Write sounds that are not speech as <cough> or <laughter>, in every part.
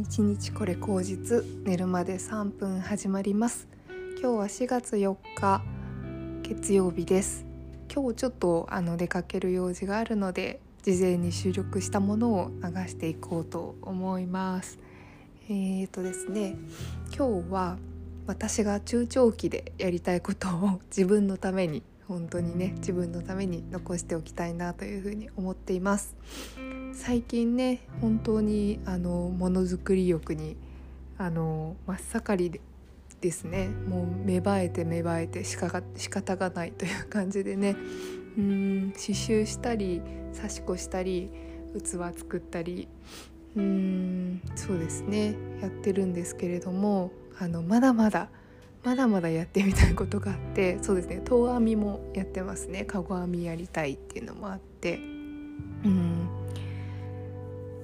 一日これ口実寝るまで3分始まります。今日は4月4日月曜日です。今日ちょっとあの出かける用事があるので事前に収録したものを流していこうと思います。えーとですね今日は私が中長期でやりたいことを自分のために本当にね自分のために残しておきたいなというふうに思っています。最近ね本当にあのものづくり欲にあの真っ盛りでですね。もう芽生えて芽生えてしか仕方がないという感じでね。うん刺繍したり刺し子したり器作ったりうんそうですね。やってるんですけれどもあのまだまだまだまだやってみたいことがあってそうですね遠編みもやってますね。かご編みやりたいっていうのもあって。うん。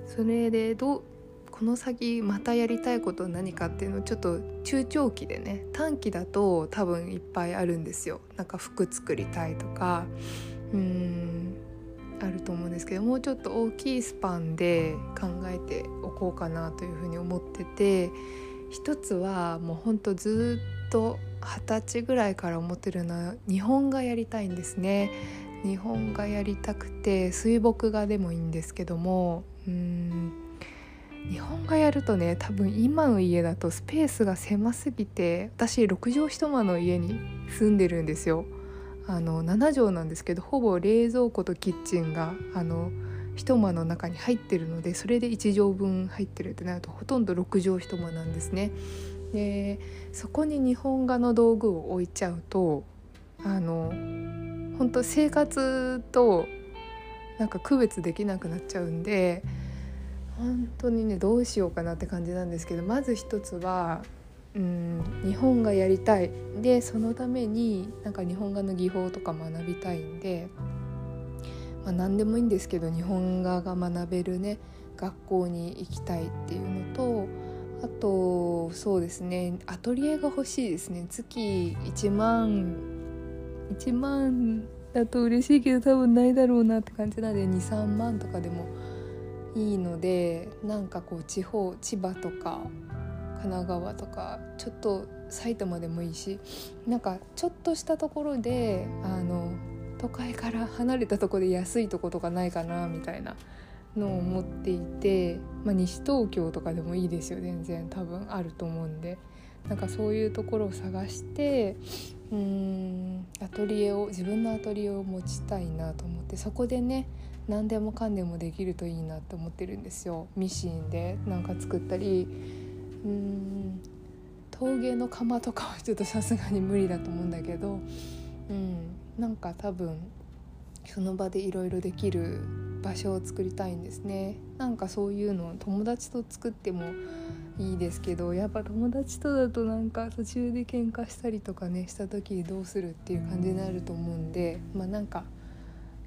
それでどこの先またやりたいこと何かっていうのをちょっと中長期でね短期だと多分いっぱいあるんですよ。なんか服作りたいとかうんあると思うんですけどもうちょっと大きいスパンで考えておこうかなというふうに思ってて一つはもうほんとずっと二十歳ぐらいから思ってるのは日本画やりたいんですね日本画やりたくて水墨画でもいいんですけどもうん日本画やるとね多分今の家だとスペースが狭すぎて私6畳一間の家に住んでるんですよあの7畳なんですけどほぼ冷蔵庫とキッチンがあの一間の中に入ってるのでそれで1畳分入ってるってなるとほとんど6畳一間なんですね。でそこに日本画の道具を置いちゃうとあの本当生活となんか区別できなくなっちゃうんで本当にねどうしようかなって感じなんですけどまず一つはうん日本画やりたい。でそのためになんか日本画の技法とか学びたいんで、まあ、何でもいいんですけど日本画が学べるね学校に行きたいっていうのとあとそうですね。アトリエが欲しいですね。月1万1万だと嬉しいけど多分ないだろうなって感じなんで23万とかでもいいのでなんかこう地方千葉とか神奈川とかちょっと埼玉でもいいしなんかちょっとしたところであの都会から離れたとこで安いとことかないかなみたいなのを思っていて、まあ、西東京とかでもいいですよ全然。多分あると思うんで。なんかそういうところを探してうーんアトリエを自分のアトリエを持ちたいなと思ってそこでね何でもかんでもできるといいなって思ってるんですよ。ミシンでなんか作ったりうーん陶芸の窯とかはちょっとさすがに無理だと思うんだけど、うん、なんか多分その場でいろいろできる場所を作りたいんですね。なんかそういうのを友達と作ってもいいですけどやっぱ友達とだとなんか途中で喧嘩したりとかねした時どうするっていう感じになると思うんでまあなんか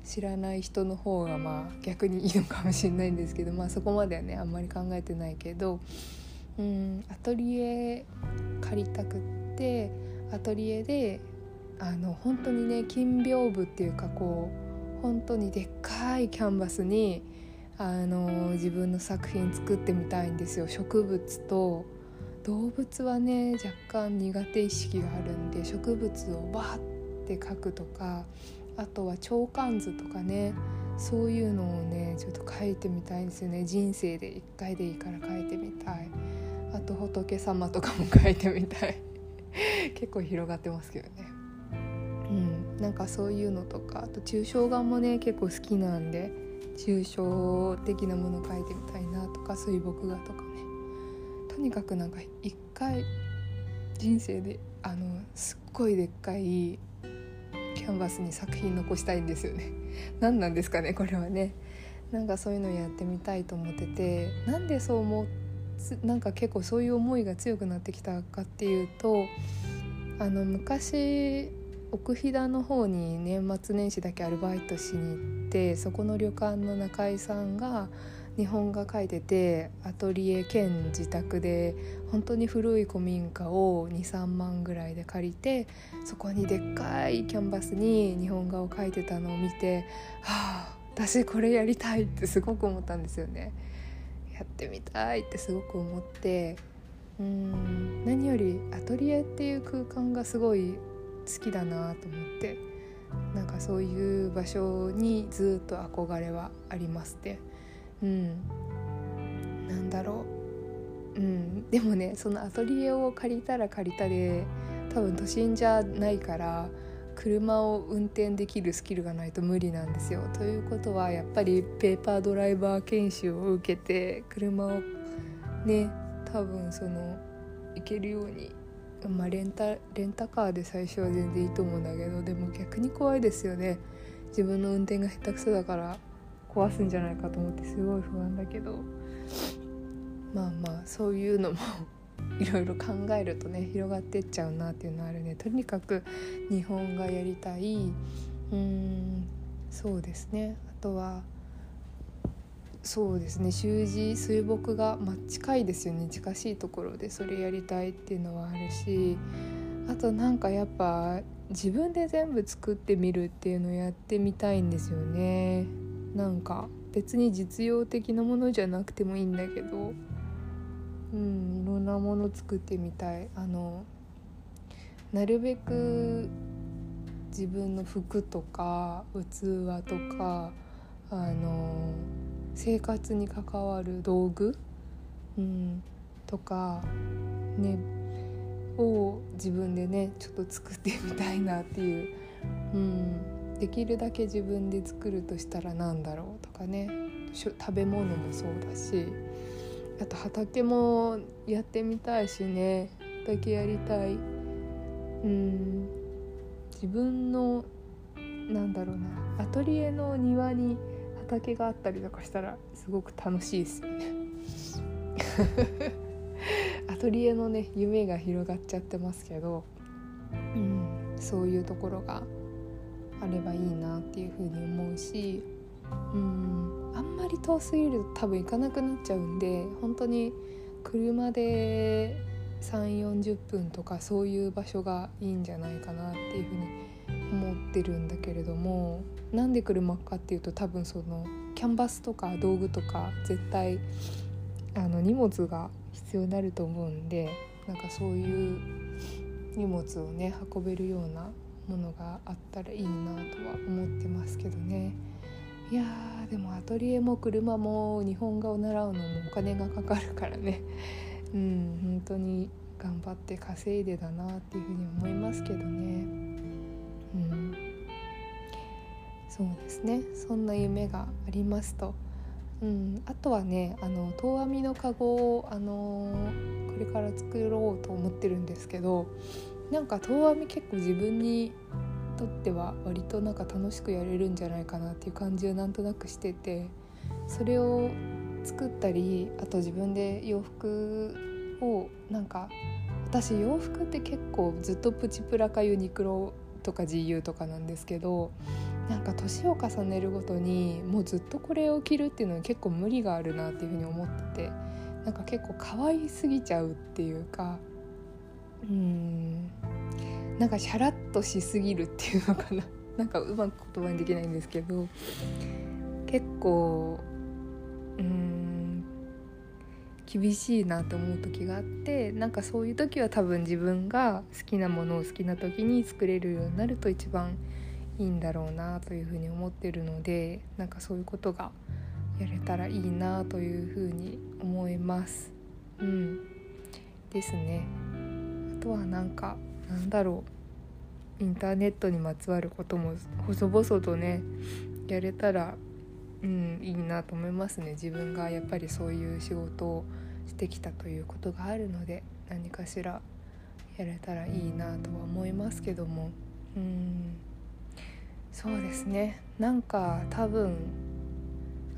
知らない人の方がまあ逆にいいのかもしれないんですけどまあそこまではねあんまり考えてないけどうんアトリエ借りたくってアトリエであの本当にね金屏風っていうかこう本当にでっかいキャンバスにあの自分の作品作ってみたいんですよ。植物と動物はね若干苦手意識があるんで植物をバーって描くとかあとは長官図とかねそういうのをねちょっと描いてみたいんですよね。人生で1回でいいから描いてみたい。あと仏様とかも描いてみたい。<laughs> 結構広がってますけどね。なんかそういうのとかあと抽象画もね結構好きなんで抽象的なもの描いてみたいなとか水墨画とかね。とにかくなんか一回人生であのすっごいでっかいキャンバスに作品残したいんですよね。<laughs> 何なんですかねこれはね。なんかそういうのやってみたいと思っててなんでそう思うなんか結構そういう思いが強くなってきたかっていうとあの昔奥飛騨の方に年末年始だけアルバイトしに行ってそこの旅館の中井さんが日本画描いててアトリエ兼自宅で本当に古い古民家を23万ぐらいで借りてそこにでっかいキャンバスに日本画を描いてたのを見てはあ私これやりたいってすごく思ったんですよね。やってみたいってすごく思ってうん何よりアトリエっていう空間がすごい好きだなと思ってなんかそういう場所にずっと憧れはありますって。うん。なんだろう。うん。でもねそのアトリエを借りたら借りたで多分都心じゃないから車を運転できるスキルがないと無理なんですよ。ということはやっぱりペーパードライバー研修を受けて車をね多分その行けるように、まあ、レンタレンタカーで最初は全然いいと思うんだけどでも逆に怖いですよね。自分の運転が下手くそだから壊すんじゃないかと思ってすごい不安だけど。まあまあそういうのも <laughs> いろいろ考えるとね広がってっちゃうなっていうのはあるね。とにかく日本がやりたい。うんそうですね。あとはそうですね。習字水墨画、まあ、近いですよね。近しいところでそれやりたいっていうのはあるしあとなんかやっぱ自分で全部作ってみるっていうのをやってみたいんですよね。なんか別に実用的なものじゃなくてもいいんだけど。うんいろんなもの作ってみたい。あのなるべく自分の服とか器とかあの生活に関わる道具、うん、とかね。を自分でねちょっと作ってみたいなっていう、うん、できるだけ自分で作るとしたら何だろうとかね。食べ物もそうだし。あと畑もやってみたいしね。畑やりたい。うん。自分のなんだろうな。アトリエの庭に畑があったりとかしたらすごく楽しいですよね。<laughs> アトリエのね夢が広がっちゃってますけど、うん、そういうところがあればいいなっていうふうに思うしうんあんまり遠すぎると多分行かなくなっちゃうんで本当に車で3 4 0分とかそういう場所がいいんじゃないかなっていうふうに思ってるんだけれどもなんで車かっていうと多分そのキャンバスとか道具とか絶対あの荷物が必要になると思うんでなんかそういう荷物をね運べるようなものがあったらいいなとは思ってますけどね。いやでもアトリエも車も日本画を習うのもお金がかかるからねうん本当に頑張って稼いでだなっていうふうに思いますけどねそうですね。そんな夢がありますと、うん、あとはねあの遠編みのカゴを、あのこれから作ろうと思ってるんですけどなんか遠編み結構自分にとっては割となんか楽しくやれるんじゃないかなっていう感じをなんとなくしててそれを作ったりあと自分で洋服をなんか私洋服って結構ずっとプチプラかユニクロとか GU とかなんですけどなんか年を重ねるごとにもうずっとこれを着るっていうのに結構無理があるなっていうふうに思っててなんか結構可愛すぎちゃうっていうかうんなんかシャラッとしすぎるっていうのかな。<laughs> なんかうまく言葉にできないんですけど結構うん厳しいなと思う時があってなんかそういう時は多分自分が好きなものを好きな時に作れるようになると一番いいいんだろうなというふうに思ってるのでなんかそういうことがやれたらいいなというふうに思います。うん。ですね。あとはなんかなんだろう。インターネットにまつわることも細々とねやれたらうんいいなと思いますね。自分がやっぱりそういう仕事をしてきたということがあるので何かしらやれたらいいなとは思いますけども。うん。そうですね。なんか多分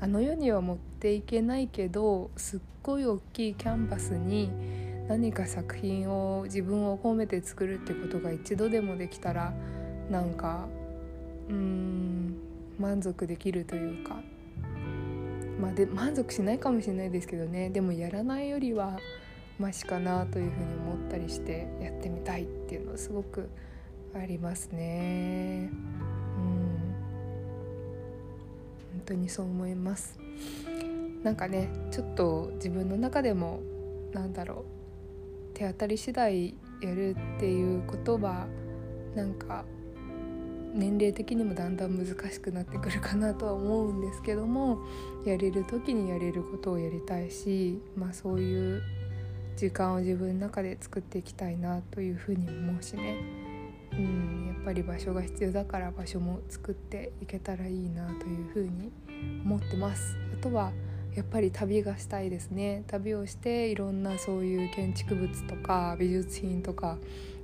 あの世には持っていけないけどすっごい大きいキャンバスに何か作品を自分を褒めて作るってことが一度でもできたらなんかうーん満足できるというか。まあで満足しないかもしれないですけどね。でもやらないよりはマシかなというふうに思ったりしてやってみたいっていうのはすごくありますね。本当にそう思います。なんかねちょっと自分の中でもなんだろう手当たり次第やるっていうことはなんか年齢的にもだんだん難しくなってくるかなとは思うんですけどもやれる時にやれることをやりたいしまあそういう時間を自分の中で作っていきたいなというふうに思うしね、うん、やっぱり場所が必要だから場所も作っていけたらいいなというふうに思ってます。あとはやっぱり旅がしたいですね旅をしていろんなそういう建築物とか美術品とか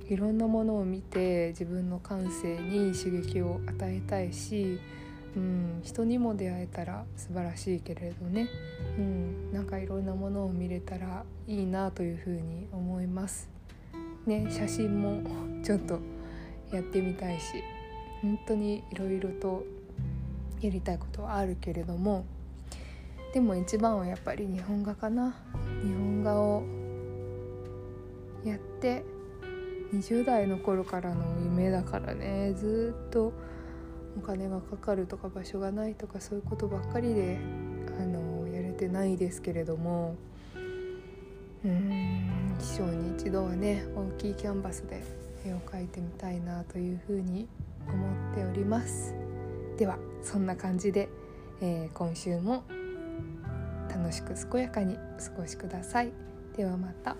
いろんなものを見て自分の感性に刺激を与えたいし、うん、人にも出会えたら素晴らしいけれどね、うん、なんかいろんなものを見れたらいいなというふうに思います。ね、写真もちょっとやってみたいし本当にいろいろとやりたいことはあるけれどもでも一番はやっぱり日本画かな。日本画をやって20代の頃からの夢だからね。ずっとお金がかかるとか場所がないとかそういうことばっかりであのやれてないですけれどもうん一生に一度はね大きいキャンバスで絵を描いてみたいなというふうに思っておりますではそんな感じで、えー、今週も楽しく健やかにお過ごしくださいではまた。